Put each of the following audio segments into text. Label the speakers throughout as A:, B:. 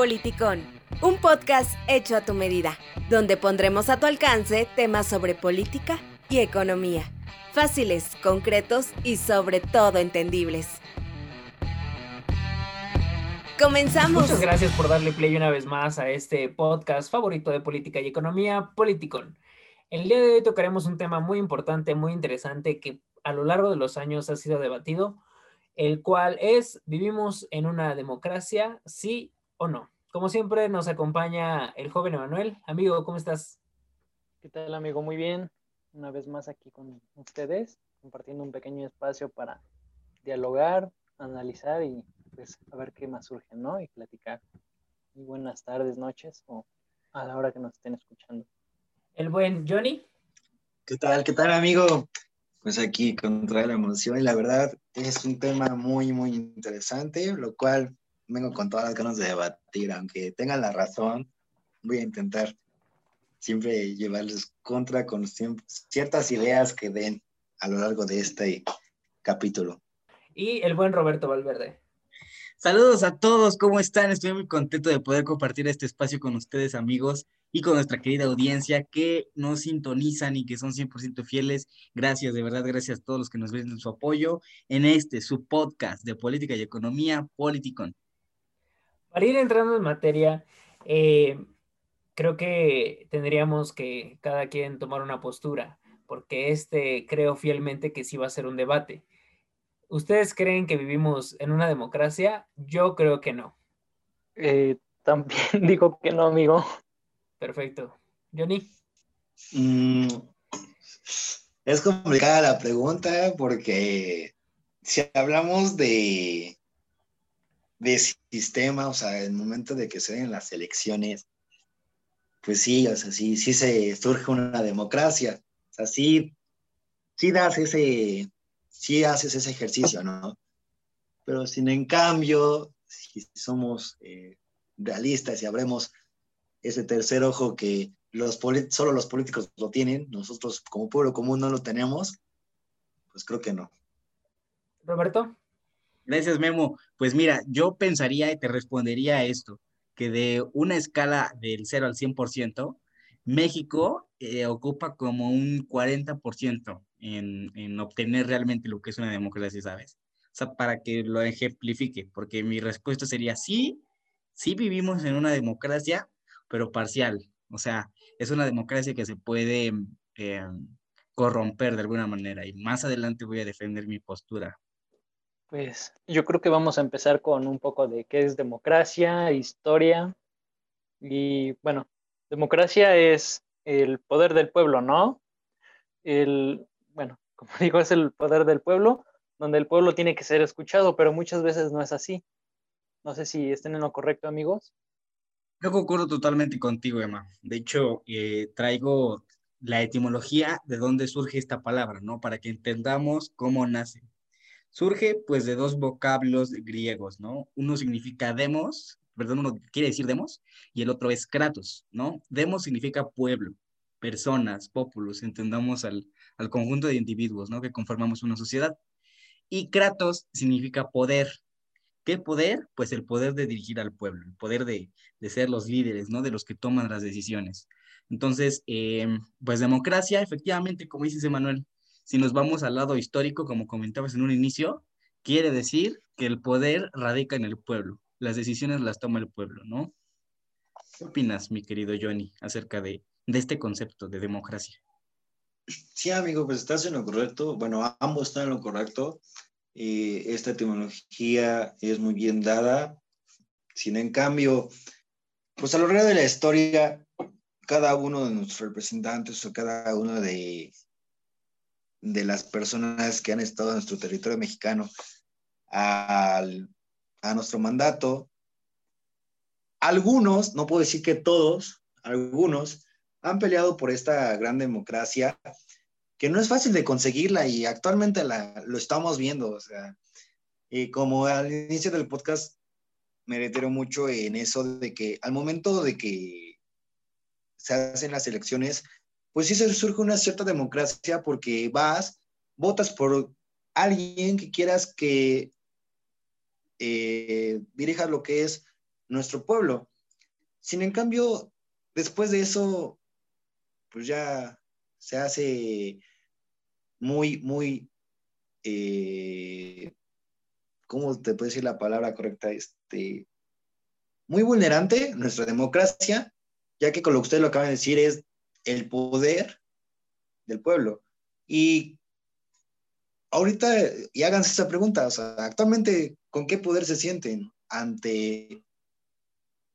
A: Politicón, un podcast hecho a tu medida, donde pondremos a tu alcance temas sobre política y economía, fáciles, concretos y sobre todo entendibles. ¡Comenzamos!
B: Muchas gracias por darle play una vez más a este podcast favorito de política y economía, Politicón. El día de hoy tocaremos un tema muy importante, muy interesante, que a lo largo de los años ha sido debatido, el cual es, ¿vivimos en una democracia, sí o no? Como siempre nos acompaña el joven Emanuel. Amigo, ¿cómo estás?
C: ¿Qué tal, amigo? Muy bien. Una vez más aquí con ustedes, compartiendo un pequeño espacio para dialogar, analizar y pues a ver qué más surge, ¿no? Y platicar. Muy buenas tardes, noches o a la hora que nos estén escuchando.
B: El buen Johnny.
D: ¿Qué tal? ¿Qué tal, amigo? Pues aquí contra la emoción y la verdad es un tema muy, muy interesante, lo cual vengo con todas las ganas de debatir, aunque tengan la razón, voy a intentar siempre llevarles contra con ciertas ideas que den a lo largo de este capítulo.
B: Y el buen Roberto Valverde.
E: Saludos a todos, ¿cómo están? Estoy muy contento de poder compartir este espacio con ustedes, amigos, y con nuestra querida audiencia que nos sintonizan y que son 100% fieles. Gracias, de verdad, gracias a todos los que nos ven su apoyo en este, su podcast de política y economía, Politicon.
B: Para ir entrando en materia, eh, creo que tendríamos que cada quien tomar una postura, porque este creo fielmente que sí va a ser un debate. ¿Ustedes creen que vivimos en una democracia? Yo creo que no.
C: Eh, también digo que no, amigo.
B: Perfecto. Johnny.
D: Mm, es complicada la pregunta porque si hablamos de, de sistema, o sea, el momento de que se den las elecciones, pues sí, o sea, sí, sí se surge una democracia. O sea, sí, sí das ese, sí haces ese ejercicio, ¿no? Pero sin en cambio, si somos eh, realistas y abremos ese tercer ojo que los solo los políticos lo tienen, nosotros como pueblo común no lo tenemos, pues creo que no.
B: Roberto.
E: Gracias, Memo. Pues mira, yo pensaría y te respondería a esto, que de una escala del 0 al 100%, México eh, ocupa como un 40% en, obtener realmente lo que es una democracia, ¿sabes? O sea, para que lo ejemplifique, porque mi respuesta sería sí, sí vivimos en una democracia, pero parcial. O sea, es una democracia que se puede eh, corromper de alguna manera y más adelante voy a defender mi postura.
C: Pues yo creo que vamos a empezar con un poco de qué es democracia, historia y bueno, democracia es el poder del pueblo, ¿no? El, bueno, como digo, es el poder del pueblo, donde el pueblo tiene que ser escuchado, pero muchas veces no es así. No sé si estén en lo correcto, amigos.
E: Yo concuerdo totalmente contigo, Emma. De hecho, eh, traigo la etimología de dónde surge esta palabra, ¿no? Para que entendamos cómo nace. Surge, pues, de dos vocablos griegos, ¿no? Uno significa demos, perdón, uno quiere decir demos, y el otro es kratos, ¿no? Demos significa pueblo, personas, populus, entendamos al, al conjunto de individuos, ¿no? Que conformamos una sociedad. Y Kratos significa poder. ¿Qué poder? Pues el poder de dirigir al pueblo, el poder de, de ser los líderes, ¿no? De los que toman las decisiones. Entonces, eh, pues democracia, efectivamente, como dices, Emanuel, si nos vamos al lado histórico, como comentabas en un inicio, quiere decir que el poder radica en el pueblo, las decisiones las toma el pueblo, ¿no? ¿Qué opinas, mi querido Johnny, acerca de, de este concepto de democracia?
D: Sí, amigo, pues estás en lo correcto. Bueno, ambos están en lo correcto. Esta etimología es muy bien dada. Sin en cambio, pues a lo largo de la historia, cada uno de nuestros representantes o cada uno de, de las personas que han estado en nuestro territorio mexicano al, a nuestro mandato, algunos, no puedo decir que todos, algunos, han peleado por esta gran democracia que no es fácil de conseguirla y actualmente la, lo estamos viendo. O sea, y como al inicio del podcast me reitero mucho en eso de que al momento de que se hacen las elecciones, pues sí se surge una cierta democracia porque vas, votas por alguien que quieras que eh, dirija lo que es nuestro pueblo. Sin en cambio, después de eso, pues ya se hace muy, muy, eh, ¿cómo te puedo decir la palabra correcta? Este, muy vulnerante nuestra democracia, ya que con lo que usted lo acaba de decir es el poder del pueblo. Y ahorita, y háganse esa pregunta, o sea, actualmente, ¿con qué poder se sienten ante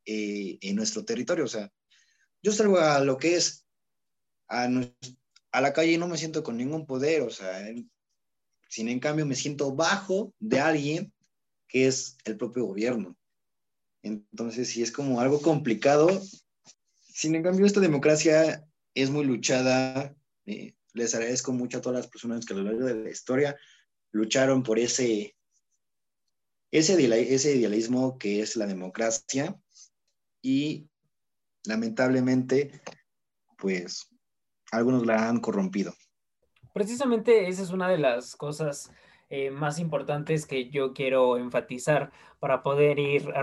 D: eh, en nuestro territorio? O sea, yo salgo a lo que es a, a la calle y no me siento con ningún poder, o sea, sin en cambio me siento bajo de alguien que es el propio gobierno. Entonces, sí es como algo complicado. Sin en cambio, esta democracia es muy luchada. Eh, les agradezco mucho a todas las personas que a lo largo de la historia lucharon por ese, ese, ese idealismo que es la democracia. Y lamentablemente, pues algunos la han corrompido.
B: Precisamente esa es una de las cosas eh, más importantes que yo quiero enfatizar para poder ir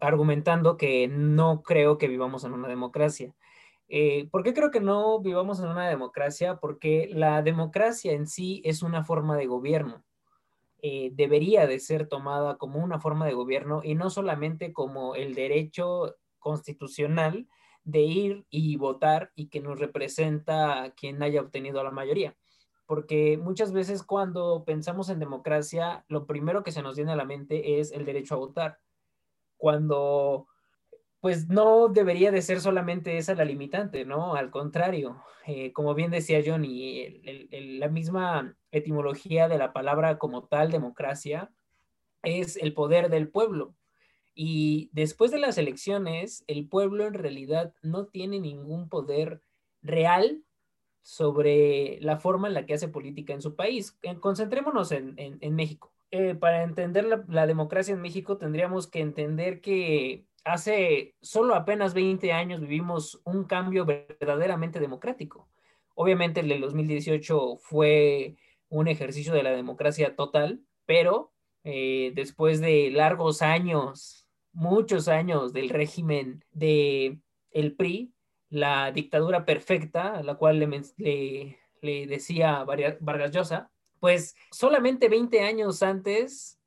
B: argumentando que no creo que vivamos en una democracia. Eh, ¿Por qué creo que no vivamos en una democracia? Porque la democracia en sí es una forma de gobierno. Eh, debería de ser tomada como una forma de gobierno y no solamente como el derecho constitucional de ir y votar y que nos representa quien haya obtenido la mayoría. Porque muchas veces cuando pensamos en democracia, lo primero que se nos viene a la mente es el derecho a votar. Cuando pues no debería de ser solamente esa la limitante, ¿no? Al contrario, eh, como bien decía Johnny, la misma etimología de la palabra como tal, democracia, es el poder del pueblo. Y después de las elecciones, el pueblo en realidad no tiene ningún poder real sobre la forma en la que hace política en su país. Eh, concentrémonos en, México. Eh, para entender la, democracia en México tendríamos que entender que hace solo apenas 20 años vivimos un cambio verdaderamente democrático. Obviamente el del 2018 fue un ejercicio de la democracia total, pero eh, después de largos años muchos años del régimen de el PRI, la dictadura perfecta, a la cual le, le, decía Vargas Llosa, pues solamente 20 años antes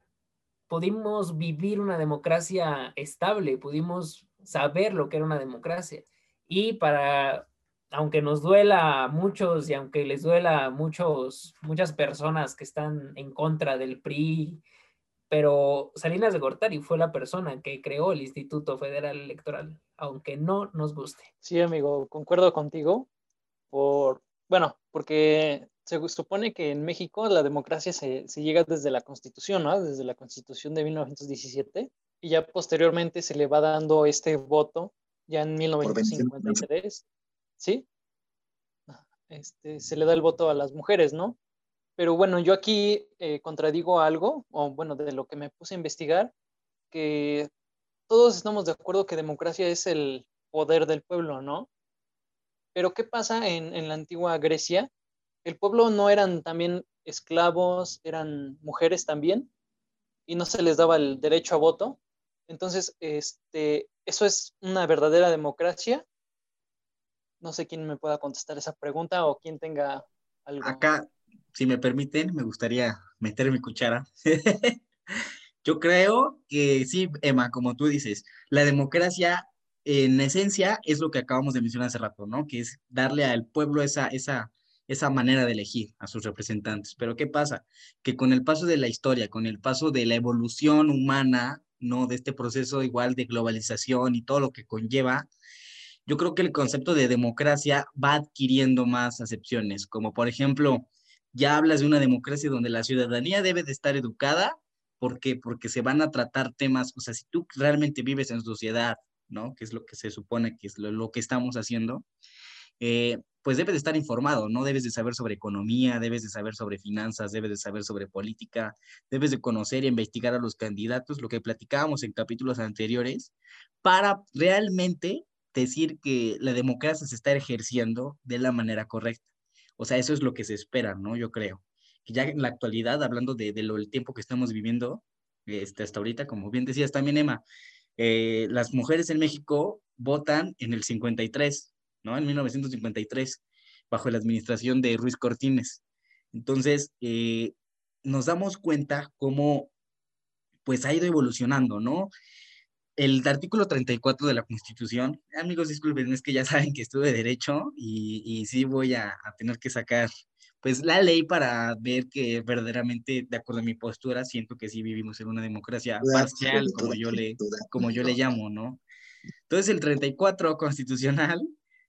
B: pudimos vivir una democracia estable, pudimos saber lo que era una democracia. Y para, aunque nos duela a muchos y aunque les duela a muchos, muchas personas que están en contra del PRI pero Salinas de Gortari fue la persona que creó el Instituto Federal Electoral, aunque no nos guste.
C: Sí, amigo, concuerdo contigo. Por, bueno, porque se supone que en México la democracia se, se llega desde la Constitución, ¿no? Desde la Constitución de 1917, y ya posteriormente se le va dando este voto, ya en 1953, ¿sí? Este, se le da el voto a las mujeres, ¿no? Pero bueno, yo aquí eh, contradigo algo, o bueno, de lo que me puse a investigar, que todos estamos de acuerdo que democracia es el poder del pueblo, ¿no? Pero ¿qué pasa en, en la antigua Grecia? El pueblo no eran también esclavos, eran mujeres también, y no se les daba el derecho a voto. Entonces, este, ¿eso es una verdadera democracia? No sé quién me pueda contestar esa pregunta o quién tenga algo.
E: Acá, si me permiten, me gustaría meter mi cuchara. Yo creo que sí, Emma, como tú dices, la democracia en esencia es lo que acabamos de mencionar hace rato, ¿no? Que es darle al pueblo esa, esa, esa manera de elegir a sus representantes. Pero ¿qué pasa? Que con el paso de la historia, con el paso de la evolución humana, ¿no? De este proceso igual de globalización y todo lo que conlleva, yo creo que el concepto de democracia va adquiriendo más acepciones, como por ejemplo, ya hablas de una democracia donde la ciudadanía debe de estar educada, ¿por qué? Porque se van a tratar temas, o sea, si tú realmente vives en sociedad, ¿no? Que es lo que se supone que es lo, que estamos haciendo, eh, pues debes de estar informado, ¿no? Debes de saber sobre economía, debes de saber sobre finanzas, debes de saber sobre política, debes de conocer e investigar a los candidatos, lo que platicábamos en capítulos anteriores, para realmente decir que la democracia se está ejerciendo de la manera correcta. O sea, eso es lo que se espera, ¿no? Yo creo. Ya en la actualidad, hablando de, lo, el tiempo que estamos viviendo, este, hasta ahorita, como bien decías también, Emma, Eh, las mujeres en México votan en el 53, ¿no? En 1953, bajo la administración de Ruiz Cortines. Entonces, eh, nos damos cuenta cómo pues ha ido evolucionando, ¿no? El artículo 34 de la Constitución, amigos, disculpen, es que ya saben que estuve de derecho y, y sí voy a, a, tener que sacar pues la ley para ver que verdaderamente, de acuerdo a mi postura, siento que sí vivimos en una democracia parcial, como yo le, como yo le llamo, ¿no? Entonces, el 34 constitucional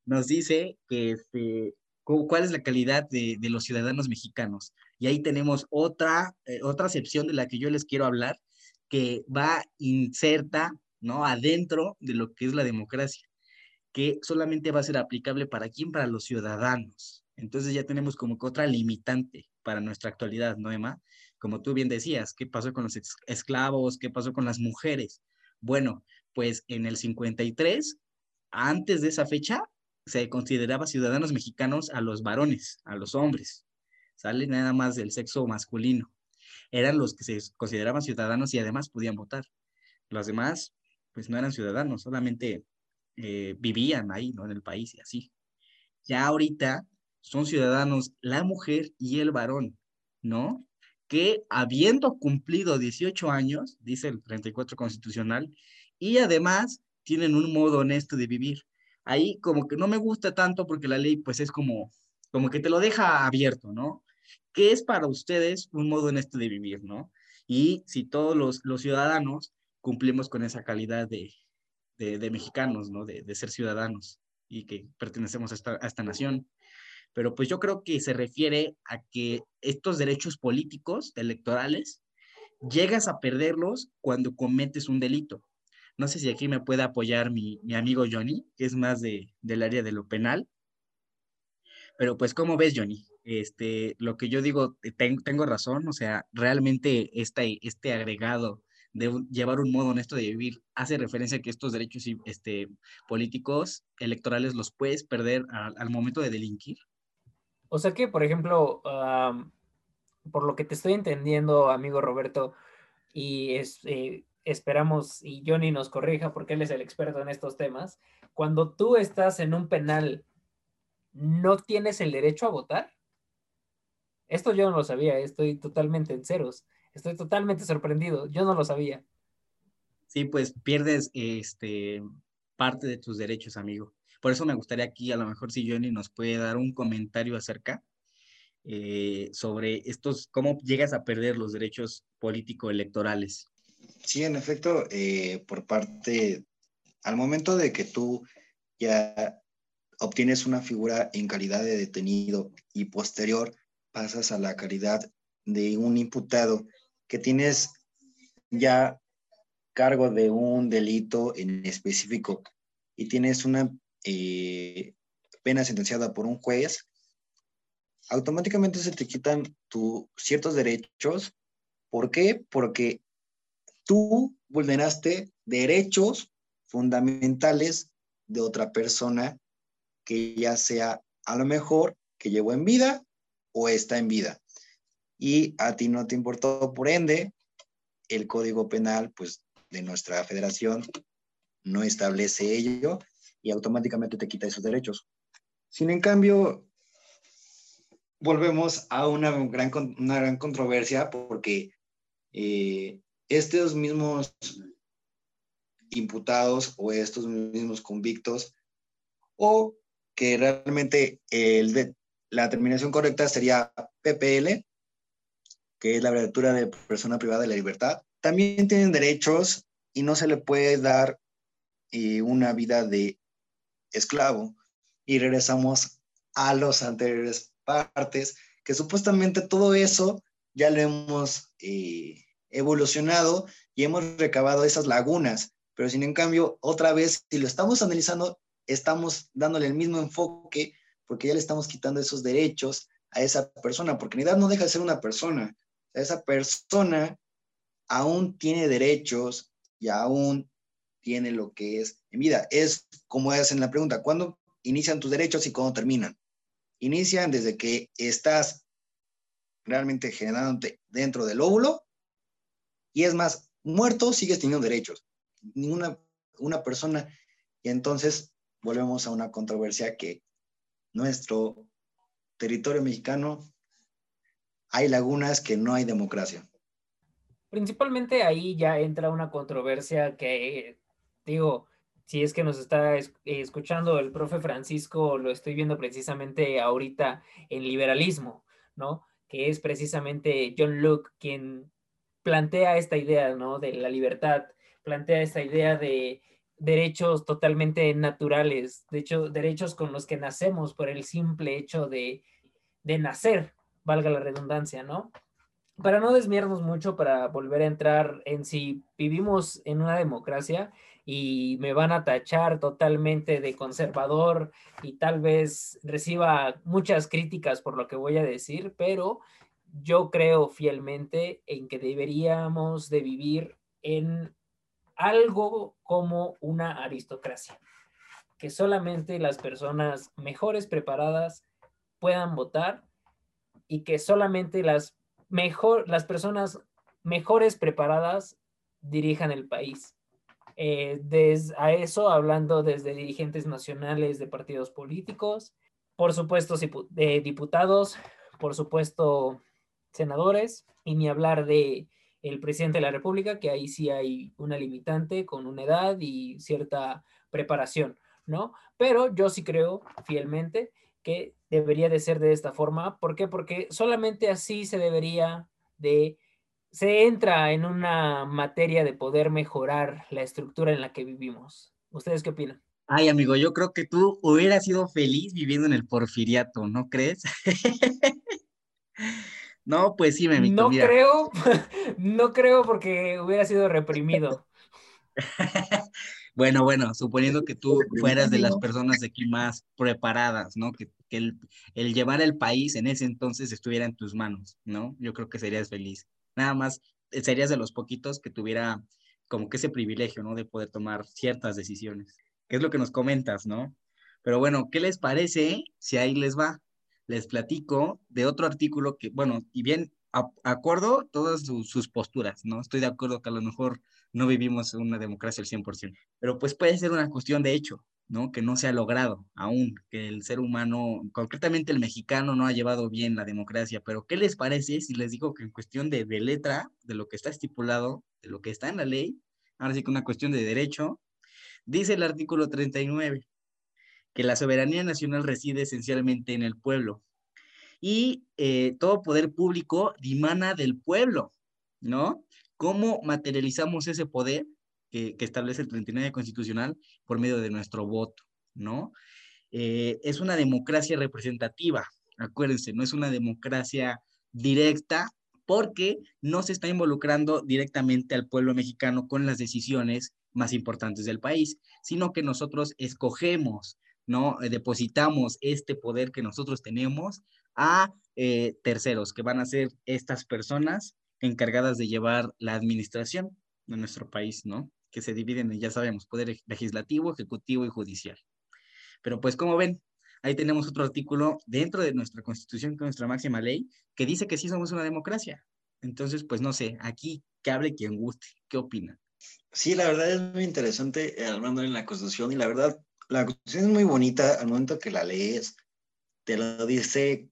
E: nos dice que este, cuál es la calidad de, los ciudadanos mexicanos. Y ahí tenemos otra, eh, otra acepción de la que yo les quiero hablar, que va inserta, ¿no? Adentro de lo que es la democracia, que solamente va a ser aplicable para quién, para los ciudadanos. Entonces ya tenemos como que otra limitante para nuestra actualidad, ¿no, Emma? Como tú bien decías, ¿qué pasó con los esclavos? ¿Qué pasó con las mujeres? Bueno, pues en el 53, antes de esa fecha, se consideraba ciudadanos mexicanos a los varones, a los hombres. Sale nada más del sexo masculino. Eran los que se consideraban ciudadanos y además podían votar. Los demás, pues no eran ciudadanos, solamente eh, vivían ahí, ¿no? En el país y así. Ya ahorita son ciudadanos la mujer y el varón, ¿no? Que habiendo cumplido 18 años, dice el 34 constitucional, y además tienen un modo honesto de vivir. Ahí como que no me gusta tanto porque la ley pues es como, como que te lo deja abierto, ¿no? ¿Qué es para ustedes un modo honesto de vivir, ¿no? Y si todos los, los ciudadanos cumplimos con esa calidad de, de, de mexicanos, ¿no? De, de, ser ciudadanos y que pertenecemos a esta, a esta nación pero pues yo creo que se refiere a que estos derechos políticos, electorales, llegas a perderlos cuando cometes un delito. No sé si aquí me puede apoyar mi, mi amigo Johnny, que es más de, del área de lo penal. Pero pues, ¿cómo ves, Johnny? Este, lo que yo digo, ten, tengo razón, o sea, realmente este, agregado de llevar un modo honesto de vivir hace referencia a que estos derechos este, políticos electorales los puedes perder al momento de delinquir.
B: O sea que, por ejemplo, por lo que te estoy entendiendo, amigo Roberto, y es, eh, esperamos, y Johnny nos corrija porque él es el experto en estos temas, cuando tú estás en un penal, ¿no tienes el derecho a votar? Esto yo no lo sabía, estoy totalmente en ceros, estoy totalmente sorprendido, yo no lo sabía.
E: Sí, pues pierdes este, parte de tus derechos, amigo. Por eso me gustaría aquí, a lo mejor si Johnny nos puede dar un comentario acerca eh, sobre estos, cómo llegas a perder los derechos político-electorales.
D: Sí, en efecto, eh, por parte, al momento de que tú ya obtienes una figura en calidad de detenido y posterior pasas a la calidad de un imputado que tienes ya cargo de un delito en específico y tienes una eh, pena sentenciada por un juez, automáticamente se te quitan tus ciertos derechos. ¿Por qué? Porque tú vulneraste derechos fundamentales de otra persona que ya sea a lo mejor que llevó en vida o está en vida. Y a ti no te importó, por ende, el Código Penal pues, de nuestra federación no establece ello y automáticamente te quita esos derechos. Sin en cambio, volvemos a una gran, una gran controversia porque eh, estos mismos imputados o estos mismos convictos o que realmente la terminación correcta sería PPL, que es la abreviatura de persona privada de la libertad, también tienen derechos y no se le puede dar eh, una vida de esclavo. Y regresamos a los anteriores partes, que supuestamente todo eso ya lo hemos eh, evolucionado y hemos recabado esas lagunas, pero sin en cambio, otra vez, si lo estamos analizando, estamos dándole el mismo enfoque porque ya le estamos quitando esos derechos a esa persona, porque en realidad no deja de ser una persona. esa persona aún tiene derechos y aún tiene lo que es en vida. Es como es en la pregunta, ¿cuándo inician tus derechos y cuándo terminan? Inician desde que estás realmente generándote dentro del óvulo y es más, muerto sigues teniendo derechos. ninguna una persona. Y entonces volvemos a una controversia que nuestro territorio mexicano hay lagunas que no hay democracia.
B: Principalmente ahí ya entra una controversia que, digo, si es que nos está escuchando el profe Francisco, lo estoy viendo precisamente ahorita en liberalismo, ¿no? Que es precisamente John Locke quien plantea esta idea, ¿no? De la libertad, plantea esta idea de derechos totalmente naturales, de hecho, derechos con los que nacemos por el simple hecho de, de nacer, valga la redundancia, ¿no? Para no desviarnos mucho, para volver a entrar en si vivimos en una democracia y me van a tachar totalmente de conservador y tal vez reciba muchas críticas por lo que voy a decir, pero yo creo fielmente en que deberíamos de vivir en algo como una aristocracia, que solamente las personas mejores preparadas puedan votar y que solamente las, mejor, las personas mejores preparadas dirijan el país. Eh, a eso hablando desde dirigentes nacionales de partidos políticos, por supuesto diputados, por supuesto senadores, y ni hablar de el presidente de la República, que ahí sí hay una limitante con una edad y cierta preparación, ¿no? Pero yo sí creo fielmente que debería de ser de esta forma. ¿Por qué? Porque solamente así se debería de, se entra en una materia de poder mejorar la estructura en la que vivimos. ¿Ustedes qué opinan?
E: Ay, amigo, yo creo que tú hubieras sido feliz viviendo en el porfiriato, ¿no crees? No, pues sí, me
B: No creo, no creo porque hubiera sido reprimido.
E: bueno, bueno, suponiendo que tú fueras de las personas de aquí más preparadas, ¿no? Que, el, el, llevar el país en ese entonces estuviera en tus manos, ¿no? Yo creo que serías feliz. Nada más, eh, serías de los poquitos que tuviera como que ese privilegio, ¿no? De poder tomar ciertas decisiones. Que es lo que nos comentas, ¿no? Pero bueno, ¿qué les parece si ahí les va? Les platico de otro artículo que, bueno, y bien, acuerdo todas sus, posturas, ¿no? Estoy de acuerdo que a lo mejor no vivimos una democracia al 100%, pero pues puede ser una cuestión de hecho, ¿no? Que no se ha logrado aún, que el ser humano, concretamente el mexicano, no ha llevado bien la democracia, pero ¿qué les parece si les digo que en cuestión de, de letra, de lo que está estipulado, de lo que está en la ley, ahora sí que una cuestión de derecho, dice el artículo 39, que la soberanía nacional reside esencialmente en el pueblo y eh, todo poder público dimana del pueblo, ¿no? ¿Cómo materializamos ese poder que, establece el 39 constitucional por medio de nuestro voto, ¿no? Eh, es una democracia representativa, acuérdense, no es una democracia directa porque no se está involucrando directamente al pueblo mexicano con las decisiones más importantes del país, sino que nosotros escogemos ¿no? Eh, depositamos este poder que nosotros tenemos a eh, terceros, que van a ser estas personas encargadas de llevar la administración de nuestro país, ¿no? Que se dividen en, ya sabemos, poder legislativo, ejecutivo y judicial. Pero pues como ven, ahí tenemos otro artículo dentro de nuestra constitución, que es nuestra máxima ley, que dice que sí somos una democracia. Entonces, pues no sé, aquí que hable quien guste, ¿qué opina?
D: Sí, la verdad es muy interesante eh, hablando en la constitución y la verdad la Constitución es muy bonita al momento que la lees, te lo dice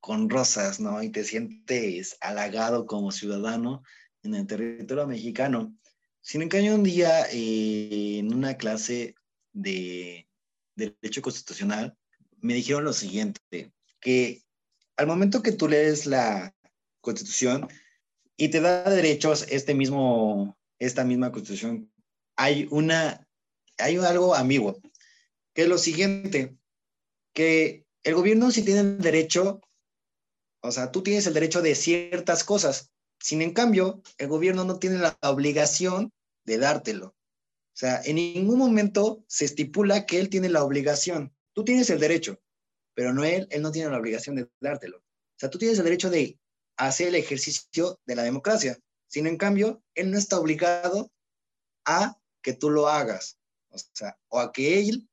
D: con rosas, ¿no? Y te sientes halagado como ciudadano en el territorio mexicano. Sin embargo, un día eh, en una clase de, Derecho Constitucional me dijeron lo siguiente, que al momento que tú lees la Constitución y te da derechos este mismo, esta misma Constitución, hay una, hay algo ambiguo que es lo siguiente, que el gobierno sí tiene el derecho, o sea, tú tienes el derecho de ciertas cosas, sin en cambio, el gobierno no tiene la obligación de dártelo. O sea, en ningún momento se estipula que él tiene la obligación. Tú tienes el derecho, pero no él, él no tiene la obligación de dártelo. O sea, tú tienes el derecho de hacer el ejercicio de la democracia. Sin en cambio, él no está obligado a que tú lo hagas. O sea, o a que él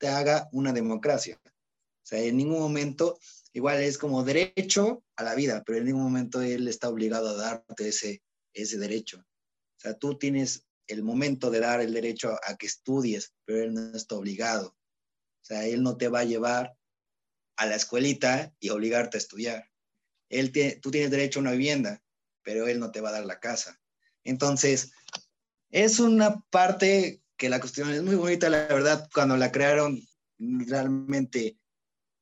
D: te haga una democracia. O sea, en ningún momento, igual es como derecho a la vida, pero en ningún momento él está obligado a darte ese, ese derecho. O sea, tú tienes el momento de dar el derecho a que estudies, pero él no está obligado. O sea, él no te va a llevar a la escuelita y obligarte a estudiar. Él tú tienes derecho a una vivienda, pero él no te va a dar la casa. Entonces, es una parte que la cuestión es muy bonita, la verdad, cuando la crearon, realmente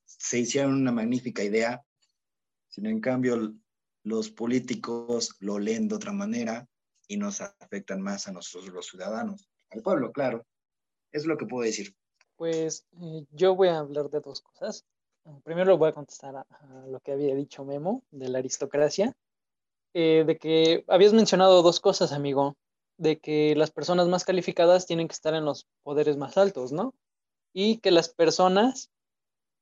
D: se hicieron una magnífica idea, sino en cambio los políticos lo leen de otra manera y nos afectan más a nosotros los ciudadanos, al pueblo, claro. Es lo que puedo decir.
C: Pues eh, yo voy a hablar de dos cosas. Primero voy a contestar a, lo que había dicho Memo de la aristocracia, eh, de que habías mencionado dos cosas, amigo, de que las personas más calificadas tienen que estar en los poderes más altos, ¿no? Y que las personas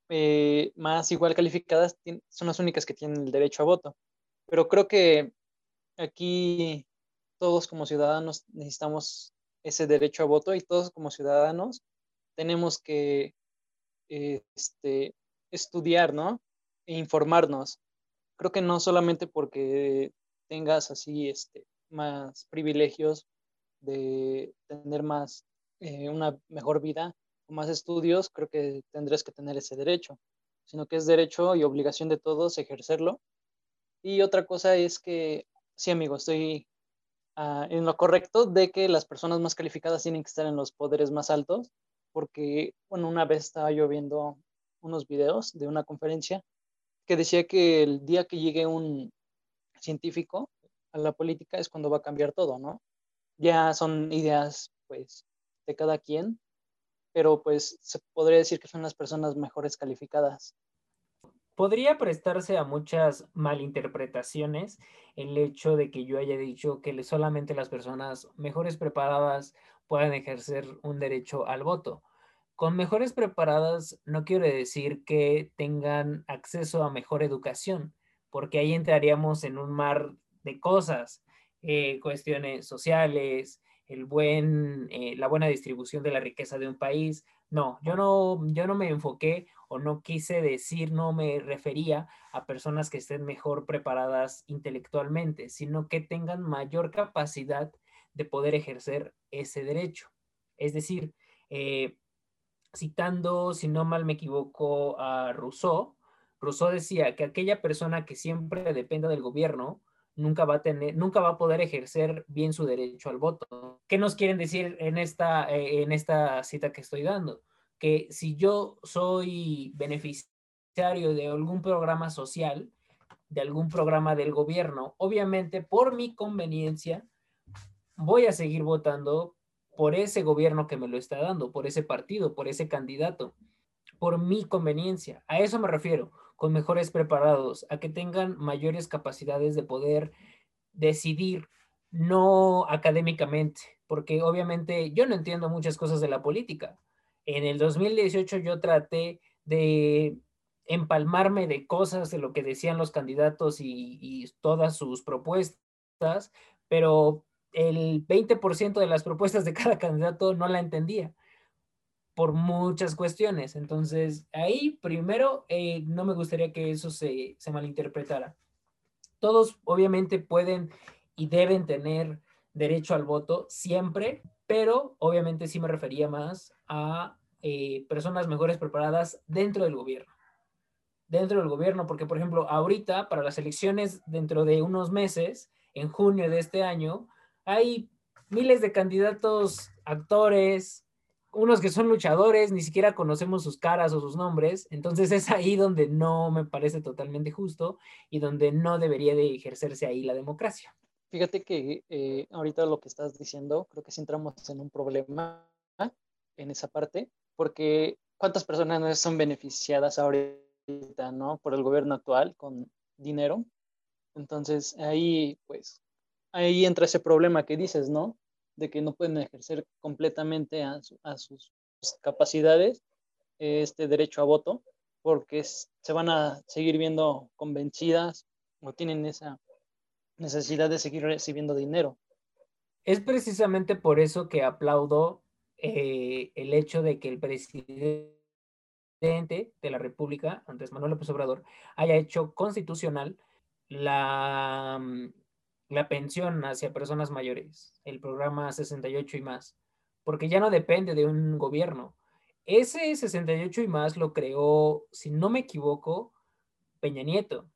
C: eh, más igual calificadas son las únicas que tienen el derecho a voto. Pero creo que aquí todos como ciudadanos necesitamos ese derecho a voto y todos como ciudadanos tenemos que este, estudiar, ¿no? E informarnos. Creo que no solamente porque tengas así este, más privilegios de tener más, eh, una mejor vida o más estudios, creo que tendrás que tener ese derecho, sino que es derecho y obligación de todos ejercerlo. Y otra cosa es que, sí, amigo, estoy Ah, en lo correcto de que las personas más calificadas tienen que estar en los poderes más altos, porque, bueno, una vez estaba yo viendo unos videos de una conferencia que decía que el día que llegue un científico a la política es cuando va a cambiar todo, ¿no? Ya son ideas, pues, de cada quien, pero pues se podría decir que son las personas mejores calificadas
B: podría prestarse a muchas malinterpretaciones el hecho de que yo haya dicho que solamente las personas mejores preparadas puedan ejercer un derecho al voto. Con mejores preparadas no quiero decir que tengan acceso a mejor educación, porque ahí entraríamos en un mar de cosas, eh, cuestiones sociales, el buen, eh, la buena distribución de la riqueza de un país. No, yo no, yo no me enfoqué o no quise decir, no me refería a personas que estén mejor preparadas intelectualmente, sino que tengan mayor capacidad de poder ejercer ese derecho. Es decir, eh, citando, si no mal me equivoco, a Rousseau, Rousseau decía que aquella persona que siempre dependa del gobierno nunca va a tener, nunca va a poder ejercer bien su derecho al voto. ¿Qué nos quieren decir en esta, eh, en esta cita que estoy dando? que si yo soy beneficiario de algún programa social, de algún programa del gobierno, obviamente por mi conveniencia voy a seguir votando por ese gobierno que me lo está dando, por ese partido, por ese candidato, por mi conveniencia. A eso me refiero, con mejores preparados, a que tengan mayores capacidades de poder decidir, no académicamente, porque obviamente yo no entiendo muchas cosas de la política, en el 2018 yo traté de empalmarme de cosas de lo que decían los candidatos y, todas sus propuestas, pero el 20% de las propuestas de cada candidato no la entendía por muchas cuestiones. Entonces, ahí primero eh, no me gustaría que eso se, se malinterpretara. Todos obviamente pueden y deben tener derecho al voto siempre, pero obviamente sí me refería más a eh, personas mejores preparadas dentro del gobierno. Dentro del gobierno, porque por ejemplo, ahorita para las elecciones dentro de unos meses, en junio de este año, hay miles de candidatos, actores, unos que son luchadores, ni siquiera conocemos sus caras o sus nombres, entonces es ahí donde no me parece totalmente justo y donde no debería de ejercerse ahí la democracia.
C: Fíjate que eh, ahorita lo que estás diciendo, creo que si entramos en un problema en esa parte, porque ¿cuántas personas no son beneficiadas ahorita, ¿no? Por el gobierno actual con dinero. Entonces ahí, pues, ahí entra ese problema que dices, ¿no? De que no pueden ejercer completamente a, sus capacidades este derecho a voto, porque se van a seguir viendo convencidas o tienen esa necesidad de seguir recibiendo dinero.
B: Es precisamente por eso que aplaudo eh, el hecho de que el presidente de la República, Andrés Manuel López Obrador, haya hecho constitucional la, mm, la pensión hacia personas mayores, el programa 68 y más, porque ya no depende de un gobierno. Ese 68 y más lo creó, si no me equivoco, Peña Nieto.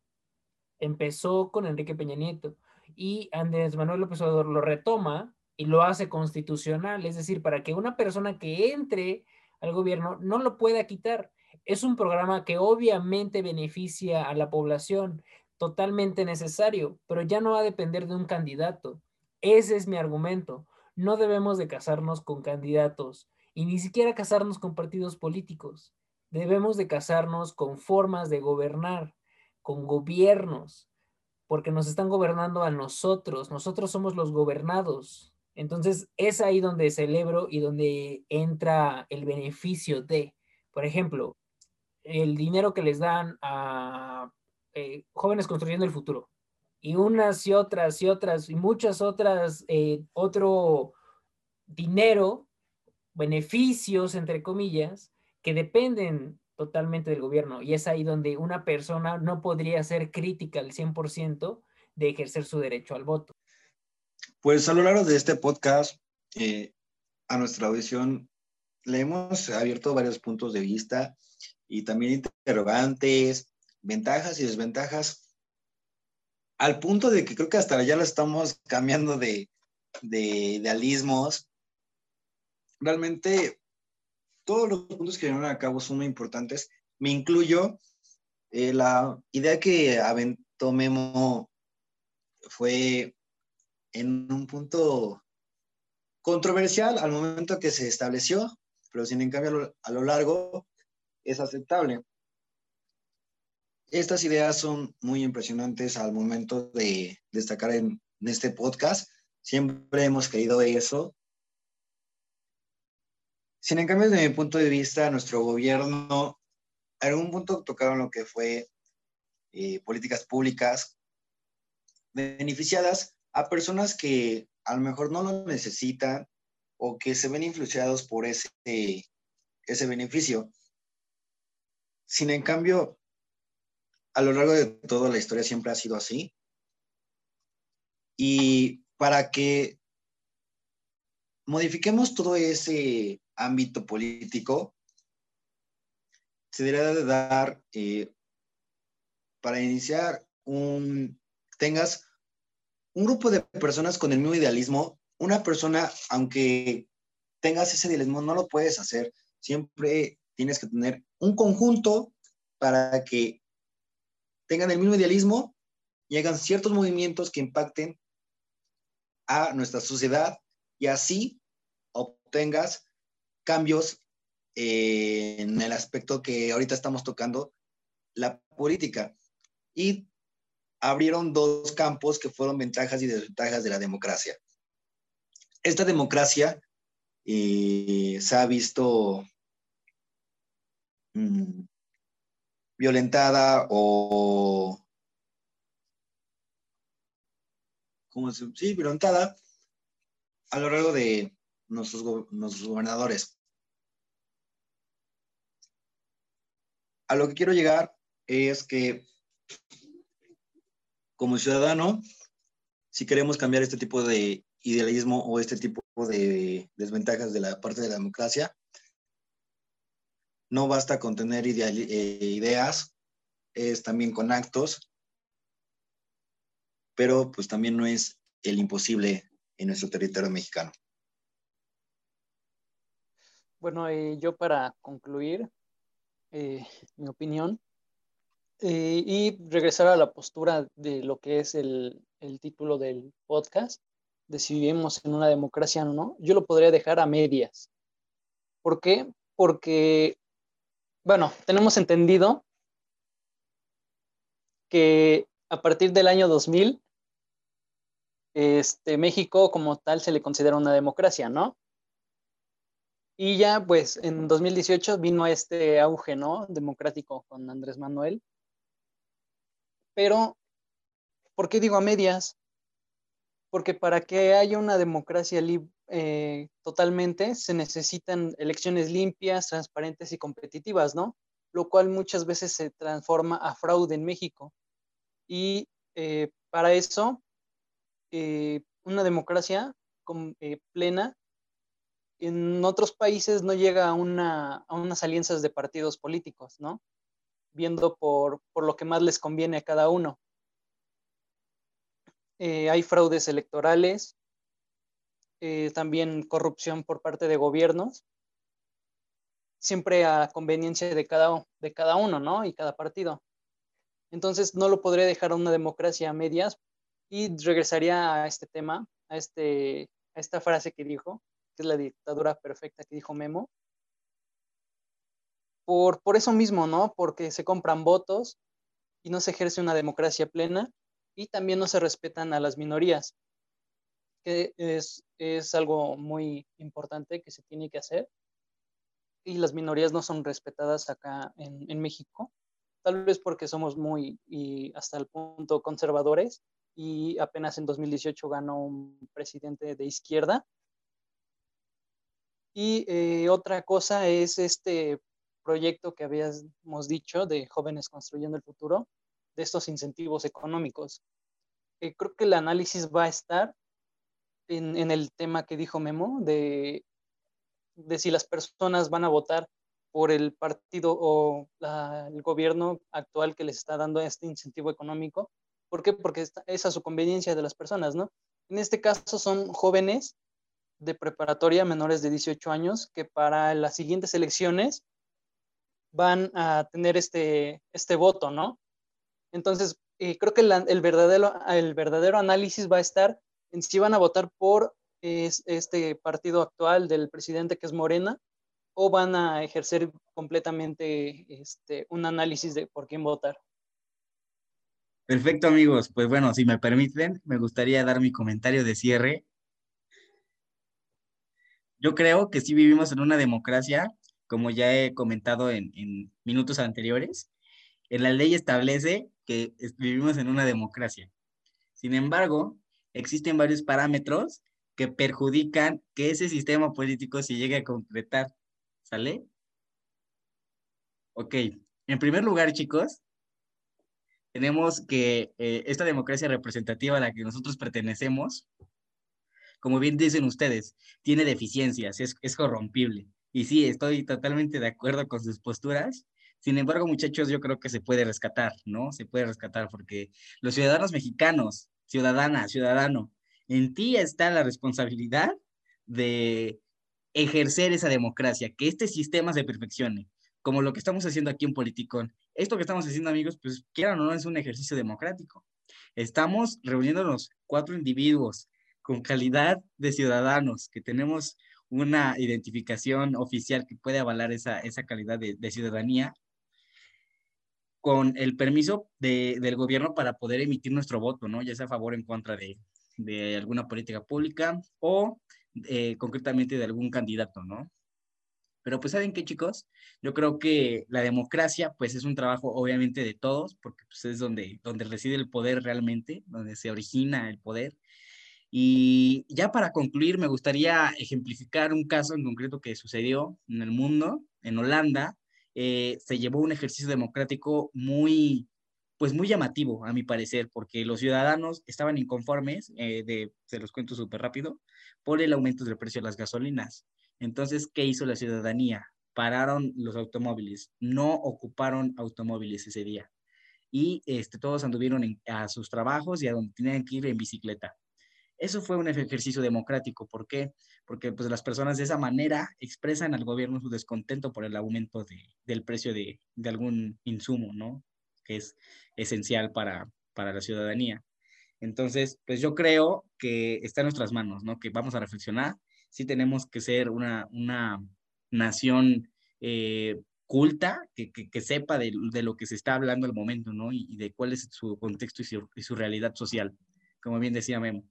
B: Empezó con Enrique Peña Nieto y Andrés Manuel López Obrador lo retoma y lo hace constitucional, es decir, para que una persona que entre al gobierno no lo pueda quitar. Es un programa que obviamente beneficia a la población, totalmente necesario, pero ya no va a depender de un candidato. Ese es mi argumento. No debemos de casarnos con candidatos y ni siquiera casarnos con partidos políticos. Debemos de casarnos con formas de gobernar, con gobiernos, porque nos están gobernando a nosotros. Nosotros somos los gobernados. Entonces es ahí donde celebro y donde entra el beneficio de, por ejemplo, el dinero que les dan a eh, jóvenes construyendo el futuro. Y unas y otras y otras y muchas otras, eh, otro dinero, beneficios, entre comillas, que dependen totalmente del gobierno. Y es ahí donde una persona no podría ser crítica al 100% de ejercer su derecho al voto.
D: Pues a lo largo de este podcast, eh, a nuestra audición, le hemos abierto varios puntos de vista y también interrogantes, ventajas y desventajas, al punto de que creo que hasta ya lo estamos cambiando de, de idealismos. Realmente, todos los puntos que llevan a cabo son muy importantes. Me incluyo. Eh, la idea que aventó Memo fue en un punto controversial al momento que se estableció, pero sin en cambio a lo, largo es aceptable. Estas ideas son muy impresionantes al momento de destacar en, este podcast. Siempre hemos querido eso. Sin en desde mi punto de vista, nuestro gobierno, en algún punto tocaron lo que fue eh, políticas públicas beneficiadas a personas que a lo mejor no lo necesitan o que se ven influenciados por ese, ese beneficio. Sin en cambio, a lo largo de toda la historia siempre ha sido así. Y para que modifiquemos todo ese ámbito político, se debería de dar, eh, para iniciar, un, tengas un grupo de personas con el mismo idealismo, una persona, aunque tengas ese idealismo, no lo puedes hacer. Siempre tienes que tener un conjunto para que tengan el mismo idealismo y hagan ciertos movimientos que impacten a nuestra sociedad y así obtengas cambios en el aspecto que ahorita estamos tocando, la política. Y abrieron dos campos que fueron ventajas y desventajas de la democracia. Esta democracia eh, se ha visto mm, violentada o... ¿Cómo se, sí, violentada a lo largo de nuestros, nuestros gobernadores. A lo que quiero llegar es que como ciudadano, si queremos cambiar este tipo de idealismo o este tipo de desventajas de la parte de la democracia, no basta con tener eh, ideas, es también con actos, pero pues también no es el imposible en nuestro territorio mexicano.
C: Bueno, yo para concluir eh, mi opinión, eh, y regresar a la postura de lo que es el, el, título del podcast, de si vivimos en una democracia o no, yo lo podría dejar a medias. ¿Por qué? Porque, bueno, tenemos entendido que a partir del año 2000, este, México como tal se le considera una democracia, ¿no? Y ya, pues, en 2018 vino este auge, ¿no? Democrático con Andrés Manuel pero, ¿por qué digo a medias? Porque para que haya una democracia eh, totalmente se necesitan elecciones limpias, transparentes y competitivas, ¿no? Lo cual muchas veces se transforma a fraude en México. Y eh, para eso eh, una democracia plena en otros países no llega a, una, a unas alianzas de partidos políticos, ¿no? Viendo por, por lo que más les conviene a cada uno. Hay fraudes electorales, eh, también corrupción por parte de gobiernos, siempre a conveniencia de cada, de cada uno, ¿no? Y cada partido. Entonces no lo podría dejar una democracia a medias y regresaría a este tema, a, este, a esta frase que dijo, que es la dictadura perfecta que dijo Memo. Por, por eso mismo, ¿no? Porque se compran votos y no se ejerce una democracia plena y también no se respetan a las minorías, que es, es algo muy importante que se tiene que hacer y las minorías no son respetadas acá en, en México, tal vez porque somos muy y hasta el punto conservadores y apenas en 2018 ganó un presidente de izquierda. Y eh, otra cosa es este proyecto que habíamos dicho de jóvenes construyendo el futuro, de estos incentivos económicos. Eh, creo que el análisis va a estar en, el tema que dijo Memo, de, de si las personas van a votar por el partido o el gobierno actual que les está dando este incentivo económico ¿Por qué? Porque es a su conveniencia de las personas, ¿no? En este caso son jóvenes de preparatoria menores de 18 años que para las siguientes elecciones van a tener este, este voto, ¿no? Entonces, eh, creo que el, verdadero, el verdadero análisis va a estar en si van a votar por este partido actual del presidente que es Morena o van a ejercer completamente este, un análisis de por quién votar.
E: Perfecto, amigos. Pues bueno, si me permiten, me gustaría dar mi comentario de cierre. Yo creo que sí vivimos en una democracia, como ya he comentado en, minutos anteriores. En la ley establece que vivimos en una democracia. Sin embargo, existen varios parámetros que perjudican que ese sistema político se llegue a concretar. ¿Sale? Ok. En primer lugar, chicos, tenemos que eh, esta democracia representativa a la que nosotros pertenecemos, como bien dicen ustedes, tiene deficiencias, es, es corrompible. Y sí, estoy totalmente de acuerdo con sus posturas. Sin embargo, muchachos, yo creo que se puede rescatar, ¿no? Se puede rescatar porque los ciudadanos mexicanos, ciudadana, ciudadano, en ti está la responsabilidad de ejercer esa democracia, que este sistema se perfeccione, como lo que estamos haciendo aquí en Politicón esto que estamos haciendo, amigos, pues quieran o no, es un ejercicio democrático. Estamos reuniéndonos cuatro individuos con calidad de ciudadanos, que tenemos una identificación oficial que puede avalar esa, esa calidad de, de ciudadanía, con el permiso de, del gobierno para poder emitir nuestro voto, ¿no? Ya sea a favor o en contra de, de alguna política pública o eh, concretamente de algún candidato, ¿no? Pero pues saben qué chicos, yo creo que la democracia pues es un trabajo obviamente de todos, porque pues es donde, donde reside el poder realmente, donde se origina el poder. Y ya para concluir, me gustaría ejemplificar un caso en concreto que sucedió en el mundo, en Holanda. Eh, se llevó un ejercicio democrático muy, pues muy llamativo, a mi parecer, porque los ciudadanos estaban inconformes, eh, de, se los cuento súper rápido, por el aumento del precio de las gasolinas. Entonces, ¿qué hizo la ciudadanía? Pararon los automóviles, no ocuparon automóviles ese día. Y este, todos anduvieron a sus trabajos y a donde tenían que ir en bicicleta. Eso fue un ejercicio democrático. ¿Por qué? Porque pues, las personas de esa manera expresan al gobierno su descontento por el aumento del precio de, algún insumo, ¿no? Que es esencial para, para la ciudadanía. Entonces, pues yo creo que está en nuestras manos, ¿no? Que vamos a reflexionar sí tenemos que ser una, una nación eh, culta, que, que, sepa de, de, lo que se está hablando al momento, ¿no? Y, de cuál es su contexto y su, y su, realidad social. Como bien decía Memo,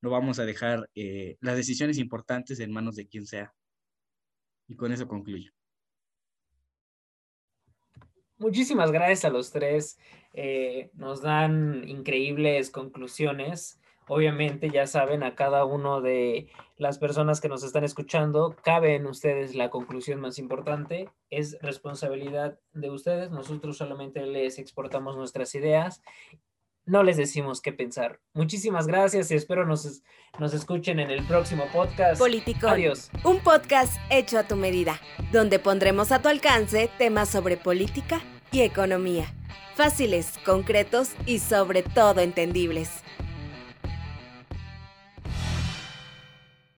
E: no vamos a dejar eh, las decisiones importantes en manos de quien sea. Y con eso concluyo.
B: Muchísimas gracias a los tres. Eh, nos dan increíbles conclusiones Obviamente, ya saben, a cada uno de las personas que nos están escuchando, cabe en ustedes la conclusión más importante. Es responsabilidad de ustedes. Nosotros solamente les exportamos nuestras ideas. No les decimos qué pensar. Muchísimas gracias y espero nos, nos escuchen en el próximo podcast.
A: Politicón.
B: Adiós.
A: Un podcast hecho a tu medida, donde pondremos a tu alcance temas sobre política y economía. Fáciles, concretos y sobre todo entendibles.